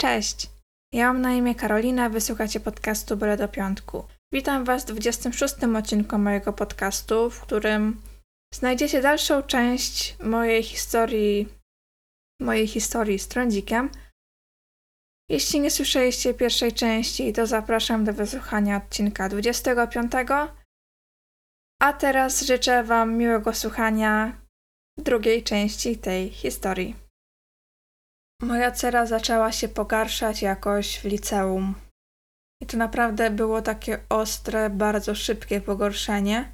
Cześć, ja mam na imię Karolina, wysłuchacie podcastu Byle do Piątku. Witam Was w 26 odcinku mojego podcastu, w którym znajdziecie dalszą część mojej historii, mojej historii z trądzikiem. Jeśli nie słyszeliście pierwszej części, to zapraszam do wysłuchania odcinka 25. A teraz życzę Wam miłego słuchania drugiej części tej historii. Moja cera zaczęła się pogarszać jakoś w liceum. I to naprawdę było takie ostre, bardzo szybkie pogorszenie.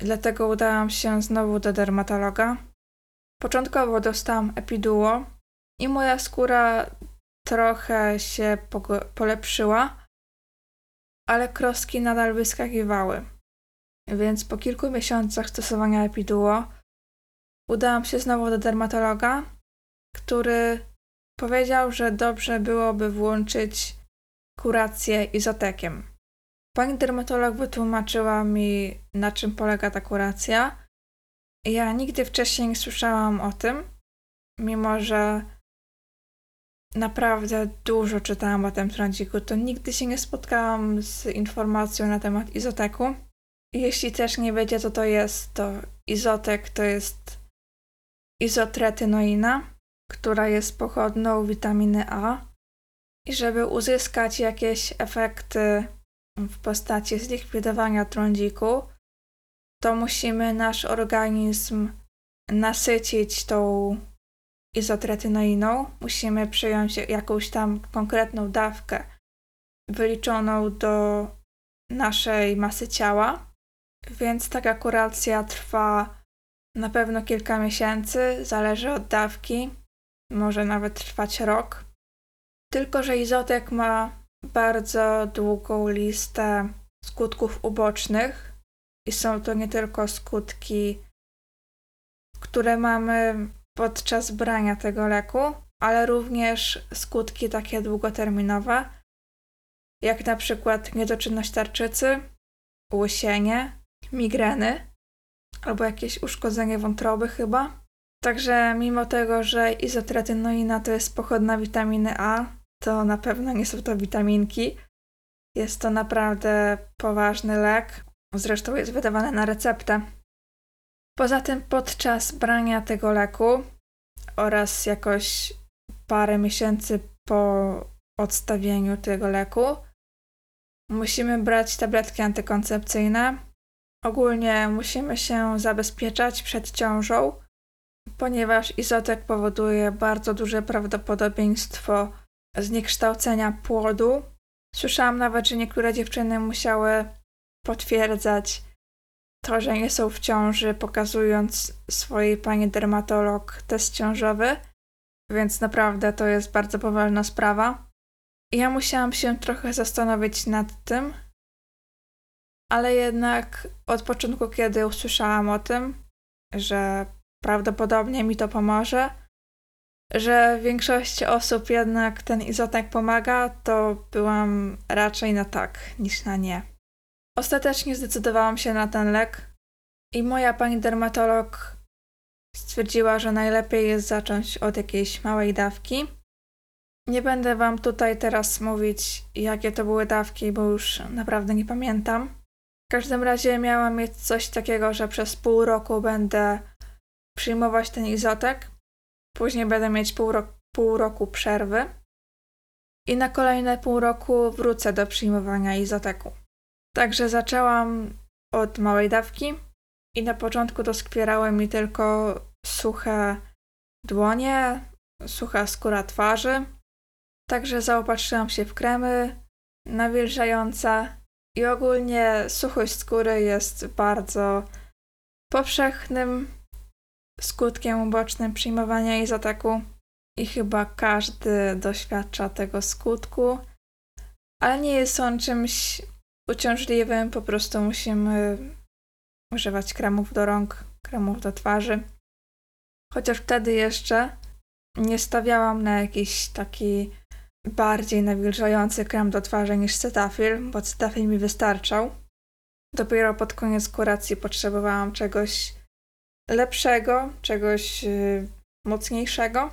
Dlatego udałam się znowu do dermatologa. Początkowo dostałam epiduło i moja skóra trochę się polepszyła, ale kroski nadal wyskakiwały. Więc po kilku miesiącach stosowania epiduło udałam się znowu do dermatologa, który Powiedział, że dobrze byłoby włączyć kurację izotekiem. Pani dermatolog wytłumaczyła mi, na czym polega ta kuracja. Ja nigdy wcześniej nie słyszałam o tym, mimo że naprawdę dużo czytałam o tym trądziku, to nigdy się nie spotkałam z informacją na temat izoteku. Jeśli też nie wiecie, co to jest, to izotek to jest izotretynoina która jest pochodną witaminy A. I żeby uzyskać jakieś efekty w postaci zlikwidowania trądziku, to musimy nasz organizm nasycić tą izotretynoiną. Musimy przyjąć jakąś tam konkretną dawkę wyliczoną do naszej masy ciała. Więc taka kuracja trwa na pewno kilka miesięcy, zależy od dawki może nawet trwać rok. Tylko, że izotek ma bardzo długą listę skutków ubocznych i są to nie tylko skutki, które mamy podczas brania tego leku, ale również skutki takie długoterminowe, jak na przykład niedoczynność tarczycy, łysienie, migreny albo jakieś uszkodzenie wątroby chyba. Także mimo tego, że izotretynoina to jest pochodna witaminy A, to na pewno nie są to witaminki. Jest to naprawdę poważny lek. Zresztą jest wydawany na receptę. Poza tym podczas brania tego leku oraz jakoś parę miesięcy po odstawieniu tego leku musimy brać tabletki antykoncepcyjne. Ogólnie musimy się zabezpieczać przed ciążą ponieważ izotek powoduje bardzo duże prawdopodobieństwo zniekształcenia płodu. Słyszałam nawet, że niektóre dziewczyny musiały potwierdzać to, że nie są w ciąży, pokazując swojej pani dermatolog test ciążowy, więc naprawdę to jest bardzo poważna sprawa. Ja musiałam się trochę zastanowić nad tym, ale jednak od początku, kiedy usłyszałam o tym, że prawdopodobnie mi to pomoże. Że większości osób jednak ten izotek pomaga, to byłam raczej na tak niż na nie. Ostatecznie zdecydowałam się na ten lek i moja pani dermatolog stwierdziła, że najlepiej jest zacząć od jakiejś małej dawki. Nie będę Wam tutaj teraz mówić, jakie to były dawki, bo już naprawdę nie pamiętam. W każdym razie miałam mieć coś takiego, że przez pół roku będę przyjmować ten izotek. Później będę mieć pół, ro pół roku przerwy. I na kolejne pół roku wrócę do przyjmowania izoteku. Także zaczęłam od małej dawki i na początku doskwierały mi tylko suche dłonie, sucha skóra twarzy. Także zaopatrzyłam się w kremy nawilżające i ogólnie suchość skóry jest bardzo powszechnym skutkiem ubocznym przyjmowania izoteku i chyba każdy doświadcza tego skutku, ale nie jest on czymś uciążliwym, po prostu musimy używać kremów do rąk, kremów do twarzy. Chociaż wtedy jeszcze nie stawiałam na jakiś taki bardziej nawilżający krem do twarzy niż Cetaphil, bo Cetaphil mi wystarczał. Dopiero pod koniec kuracji potrzebowałam czegoś lepszego, czegoś yy, mocniejszego.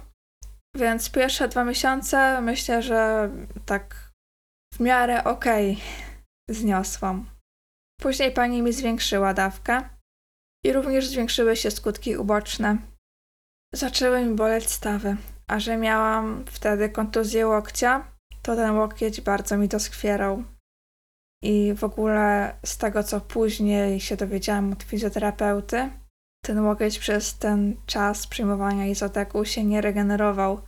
Więc pierwsze dwa miesiące myślę, że tak w miarę okej okay zniosłam. Później pani mi zwiększyła dawkę i również zwiększyły się skutki uboczne. Zaczęły mi boleć stawy, a że miałam wtedy kontuzję łokcia, to ten łokieć bardzo mi doskwierał. I w ogóle z tego, co później się dowiedziałam od fizjoterapeuty, ten łokieć przez ten czas przyjmowania izoteku się nie regenerował,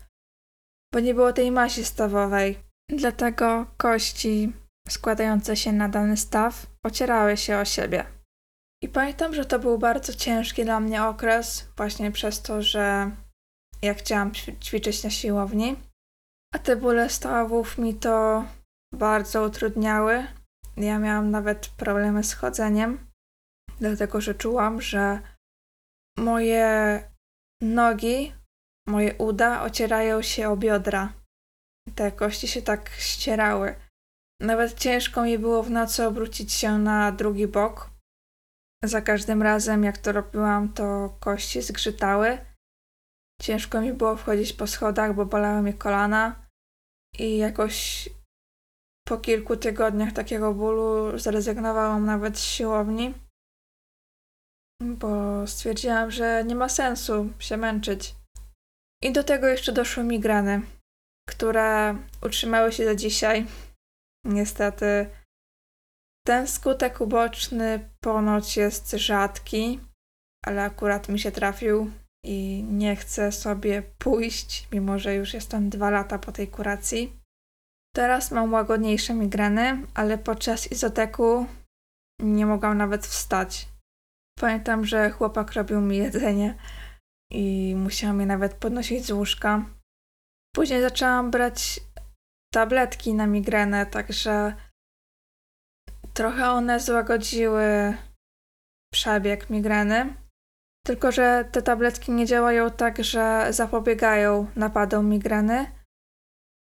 bo nie było tej masi stawowej. Dlatego kości składające się na dany staw ocierały się o siebie. I pamiętam, że to był bardzo ciężki dla mnie okres, właśnie przez to, że ja chciałam ćwiczyć na siłowni, a te bóle stawów mi to bardzo utrudniały. Ja miałam nawet problemy z chodzeniem, dlatego że czułam, że moje nogi, moje uda ocierają się o biodra. Te kości się tak ścierały. Nawet ciężko mi było w nocy obrócić się na drugi bok. Za każdym razem, jak to robiłam, to kości zgrzytały. Ciężko mi było wchodzić po schodach, bo bolały mnie kolana. I jakoś po kilku tygodniach takiego bólu zrezygnowałam nawet z siłowni, bo stwierdziłam, że nie ma sensu się męczyć. I do tego jeszcze doszły migrany, które utrzymały się do dzisiaj. Niestety ten skutek uboczny ponoć jest rzadki, ale akurat mi się trafił i nie chcę sobie pójść, mimo że już jestem dwa lata po tej kuracji. Teraz mam łagodniejsze migreny, ale podczas izoteku nie mogłam nawet wstać. Pamiętam, że chłopak robił mi jedzenie i musiałam je nawet podnosić z łóżka. Później zaczęłam brać tabletki na migrenę, także trochę one złagodziły przebieg migreny. Tylko, że te tabletki nie działają tak, że zapobiegają napadom migreny,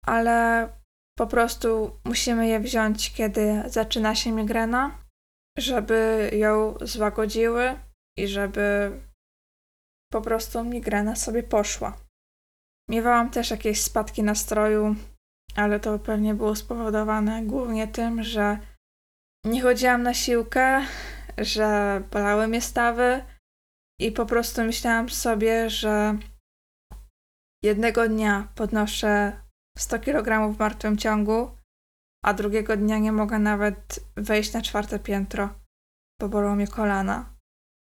ale po prostu musimy je wziąć, kiedy zaczyna się migrena, żeby ją złagodziły i żeby po prostu migrena sobie poszła. Miewałam też jakieś spadki nastroju, ale to pewnie było spowodowane głównie tym, że nie chodziłam na siłkę, że bolały mnie stawy i po prostu myślałam sobie, że jednego dnia podnoszę 100 kg w martwym ciągu, a drugiego dnia nie mogę nawet wejść na czwarte piętro, bo bolą mnie kolana.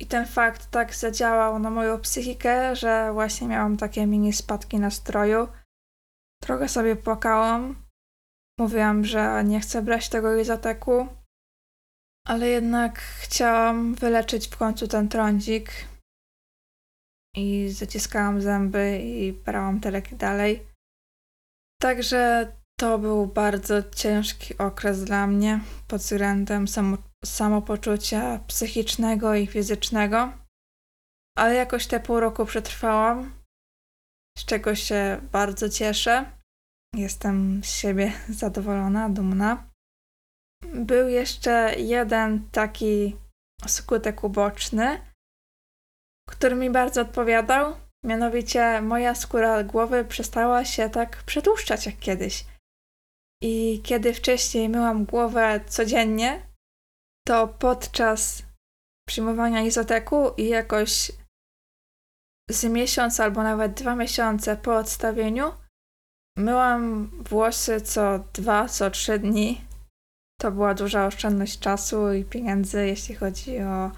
I ten fakt tak zadziałał na moją psychikę, że właśnie miałam takie mini spadki nastroju. Trochę sobie płakałam. Mówiłam, że nie chcę brać tego izoteku, ale jednak chciałam wyleczyć w końcu ten trądzik. I zaciskałam zęby i brałam te leki dalej. Także to był bardzo ciężki okres dla mnie pod względem samo, samopoczucia psychicznego i fizycznego. Ale jakoś te pół roku przetrwałam, z czego się bardzo cieszę. Jestem z siebie zadowolona, dumna. Był jeszcze jeden taki skutek uboczny, który mi bardzo odpowiadał, Mianowicie moja skóra głowy przestała się tak przetłuszczać jak kiedyś. I kiedy wcześniej myłam głowę codziennie, to podczas przyjmowania izoteku i jakoś z miesiąc albo nawet dwa miesiące po odstawieniu myłam włosy co dwa, co trzy dni. To była duża oszczędność czasu i pieniędzy, jeśli chodzi o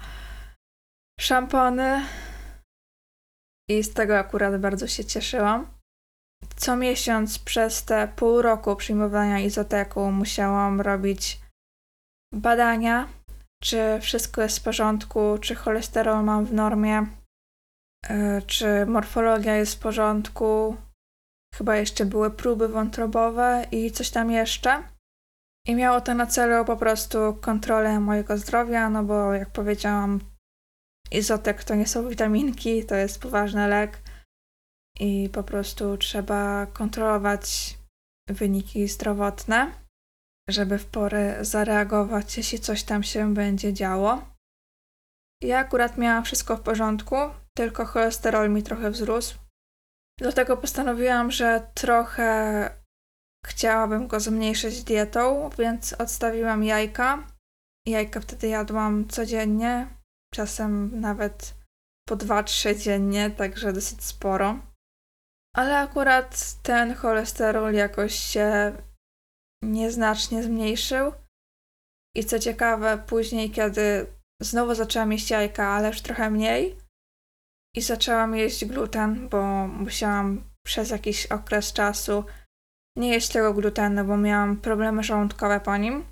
szampony, i z tego akurat bardzo się cieszyłam. Co miesiąc przez te pół roku przyjmowania izoteku musiałam robić badania, czy wszystko jest w porządku, czy cholesterol mam w normie, e, czy morfologia jest w porządku. Chyba jeszcze były próby wątrobowe i coś tam jeszcze. I miało to na celu po prostu kontrolę mojego zdrowia, no bo jak powiedziałam, Izotek to nie są witaminki, to jest poważny lek i po prostu trzeba kontrolować wyniki zdrowotne, żeby w porę zareagować, jeśli coś tam się będzie działo. Ja akurat miałam wszystko w porządku, tylko cholesterol mi trochę wzrósł. Dlatego postanowiłam, że trochę chciałabym go zmniejszyć dietą, więc odstawiłam jajka. Jajka wtedy jadłam codziennie, czasem nawet po 2-3 dziennie, także dosyć sporo. Ale akurat ten cholesterol jakoś się nieznacznie zmniejszył. I co ciekawe, później, kiedy znowu zaczęłam jeść jajka, ale już trochę mniej, i zaczęłam jeść gluten, bo musiałam przez jakiś okres czasu nie jeść tego glutenu, bo miałam problemy żołądkowe po nim,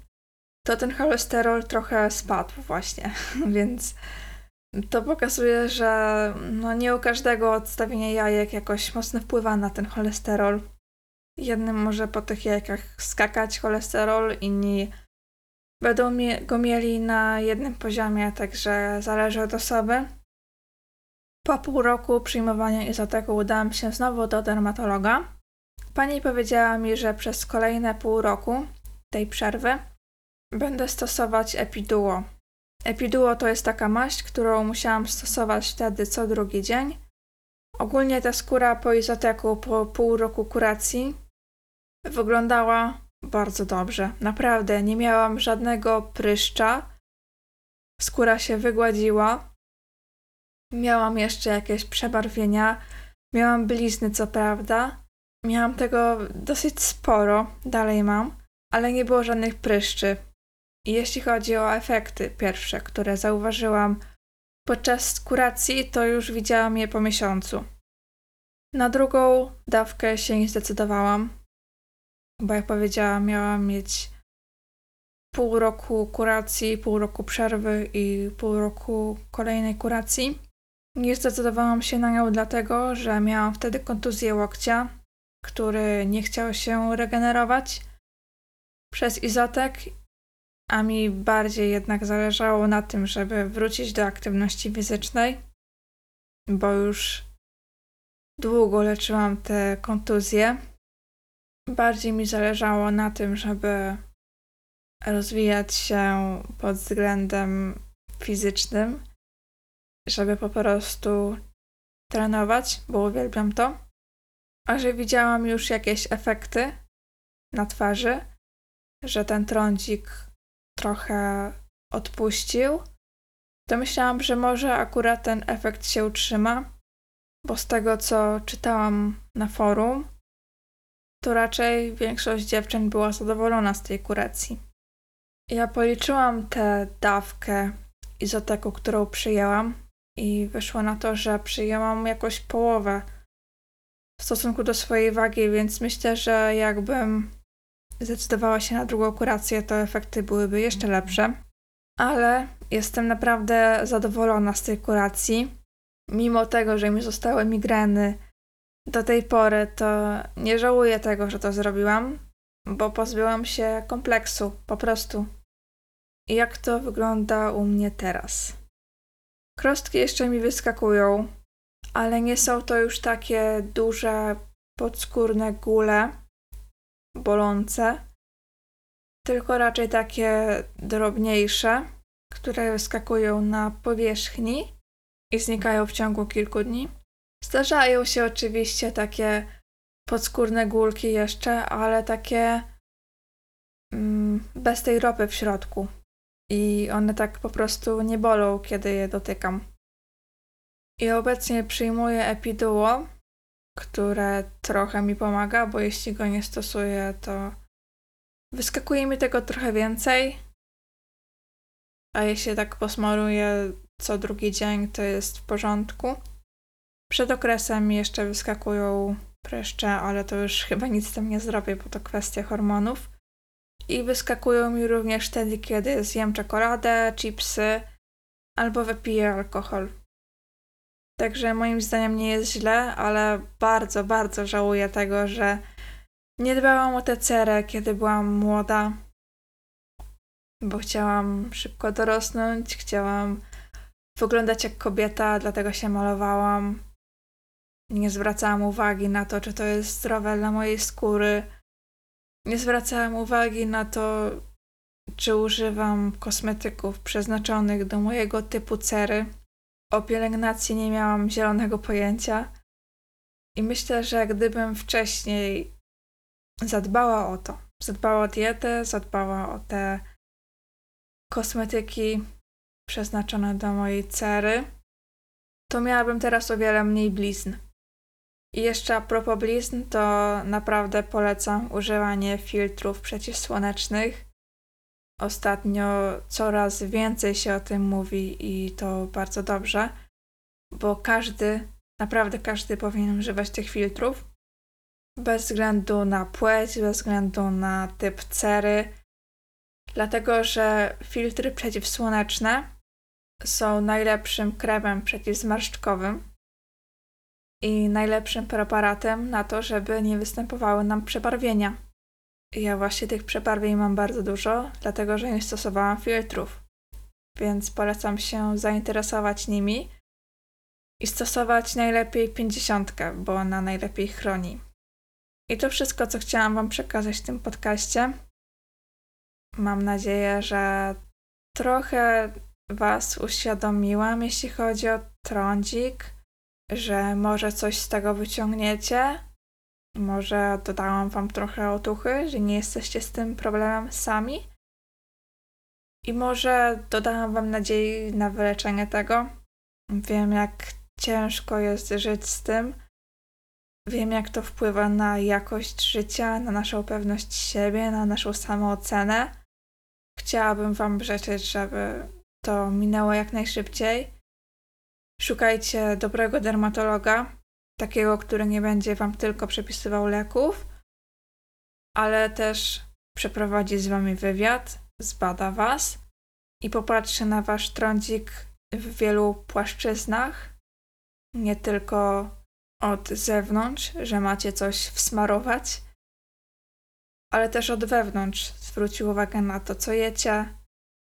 to ten cholesterol trochę spadł właśnie, więc to pokazuje, że no nie u każdego odstawienie jajek jakoś mocno wpływa na ten cholesterol. Jednym może po tych jajkach skakać cholesterol, inni będą go mieli na jednym poziomie, także zależy od osoby. Po pół roku przyjmowania izoteku udałam się znowu do dermatologa. Pani powiedziała mi, że przez kolejne pół roku tej przerwy będę stosować epiduo. Epiduo to jest taka maść, którą musiałam stosować wtedy co drugi dzień. Ogólnie ta skóra po izoteku po pół roku kuracji wyglądała bardzo dobrze. Naprawdę nie miałam żadnego pryszcza. Skóra się wygładziła. Miałam jeszcze jakieś przebarwienia. Miałam blizny, co prawda. Miałam tego dosyć sporo, dalej mam, ale nie było żadnych pryszczy. Jeśli chodzi o efekty pierwsze, które zauważyłam podczas kuracji, to już widziałam je po miesiącu. Na drugą dawkę się nie zdecydowałam, bo jak powiedziałam, miałam mieć pół roku kuracji, pół roku przerwy i pół roku kolejnej kuracji. Nie zdecydowałam się na nią dlatego, że miałam wtedy kontuzję łokcia, który nie chciał się regenerować przez izotek, a mi bardziej jednak zależało na tym, żeby wrócić do aktywności fizycznej, bo już długo leczyłam te kontuzje. Bardziej mi zależało na tym, żeby rozwijać się pod względem fizycznym żeby po prostu trenować, bo uwielbiam to. A że widziałam już jakieś efekty na twarzy, że ten trądzik trochę odpuścił, to myślałam, że może akurat ten efekt się utrzyma, bo z tego co czytałam na forum, to raczej większość dziewczyn była zadowolona z tej kuracji. Ja policzyłam tę dawkę izoteku, którą przyjęłam i wyszło na to, że przyjęłam jakoś połowę w stosunku do swojej wagi, więc myślę, że jakbym zdecydowała się na drugą kurację, to efekty byłyby jeszcze lepsze. Ale jestem naprawdę zadowolona z tej kuracji. Mimo tego, że mi zostały migreny do tej pory, to nie żałuję tego, że to zrobiłam, bo pozbyłam się kompleksu, po prostu. Jak to wygląda u mnie teraz? Krostki jeszcze mi wyskakują, ale nie są to już takie duże podskórne gule bolące, tylko raczej takie drobniejsze, które wyskakują na powierzchni i znikają w ciągu kilku dni. Zdarzają się oczywiście takie podskórne gulki jeszcze, ale takie mm, bez tej ropy w środku i one tak po prostu nie bolą, kiedy je dotykam. I obecnie przyjmuję epiduo, które trochę mi pomaga, bo jeśli go nie stosuję, to wyskakuje mi tego trochę więcej. A jeśli tak posmaruję co drugi dzień, to jest w porządku. Przed okresem jeszcze wyskakują pryszcze, ale to już chyba nic z tym nie zrobię, bo to kwestia hormonów. I wyskakują mi również wtedy, kiedy zjem czekoladę, chipsy albo wypiję alkohol. Także moim zdaniem nie jest źle, ale bardzo, bardzo żałuję tego, że nie dbałam o tę cerę, kiedy byłam młoda, bo chciałam szybko dorosnąć, chciałam wyglądać jak kobieta, dlatego się malowałam. Nie zwracałam uwagi na to, czy to jest zdrowe dla mojej skóry nie zwracałam uwagi na to, czy używam kosmetyków przeznaczonych do mojego typu cery. O pielęgnacji nie miałam zielonego pojęcia. I myślę, że gdybym wcześniej zadbała o to, zadbała o dietę, zadbała o te kosmetyki przeznaczone do mojej cery, to miałabym teraz o wiele mniej blizn. I jeszcze a propos blizn, to naprawdę polecam używanie filtrów przeciwsłonecznych. Ostatnio coraz więcej się o tym mówi i to bardzo dobrze, bo każdy, naprawdę każdy powinien używać tych filtrów. Bez względu na płeć, bez względu na typ cery, dlatego że filtry przeciwsłoneczne są najlepszym kremem przeciwzmarszczkowym i najlepszym preparatem na to, żeby nie występowały nam przebarwienia. Ja właśnie tych przebarwień mam bardzo dużo, dlatego że nie stosowałam filtrów, więc polecam się zainteresować nimi i stosować najlepiej 50, bo ona najlepiej chroni. I to wszystko, co chciałam Wam przekazać w tym podcaście. Mam nadzieję, że trochę Was uświadomiłam, jeśli chodzi o trądzik, że może coś z tego wyciągniecie. Może dodałam Wam trochę otuchy, że nie jesteście z tym problemem sami. I może dodałam Wam nadziei na wyleczenie tego. Wiem, jak ciężko jest żyć z tym. Wiem, jak to wpływa na jakość życia, na naszą pewność siebie, na naszą samoocenę. Chciałabym Wam życzyć, żeby to minęło jak najszybciej. Szukajcie dobrego dermatologa, takiego, który nie będzie Wam tylko przepisywał leków, ale też przeprowadzi z Wami wywiad, zbada Was i popatrzy na Wasz trądzik w wielu płaszczyznach, nie tylko od zewnątrz, że macie coś wsmarować, ale też od wewnątrz. Zwróci uwagę na to, co jecie,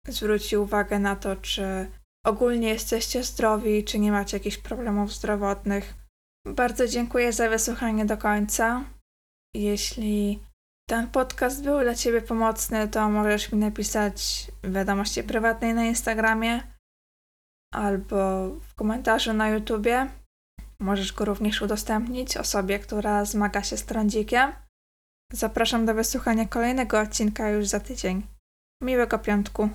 zwróci uwagę na to, czy ogólnie jesteście zdrowi, czy nie macie jakichś problemów zdrowotnych. Bardzo dziękuję za wysłuchanie do końca. Jeśli ten podcast był dla Ciebie pomocny, to możesz mi napisać w wiadomości prywatnej na Instagramie albo w komentarzu na YouTubie. Możesz go również udostępnić osobie, która zmaga się z trądzikiem. Zapraszam do wysłuchania kolejnego odcinka już za tydzień. Miłego piątku.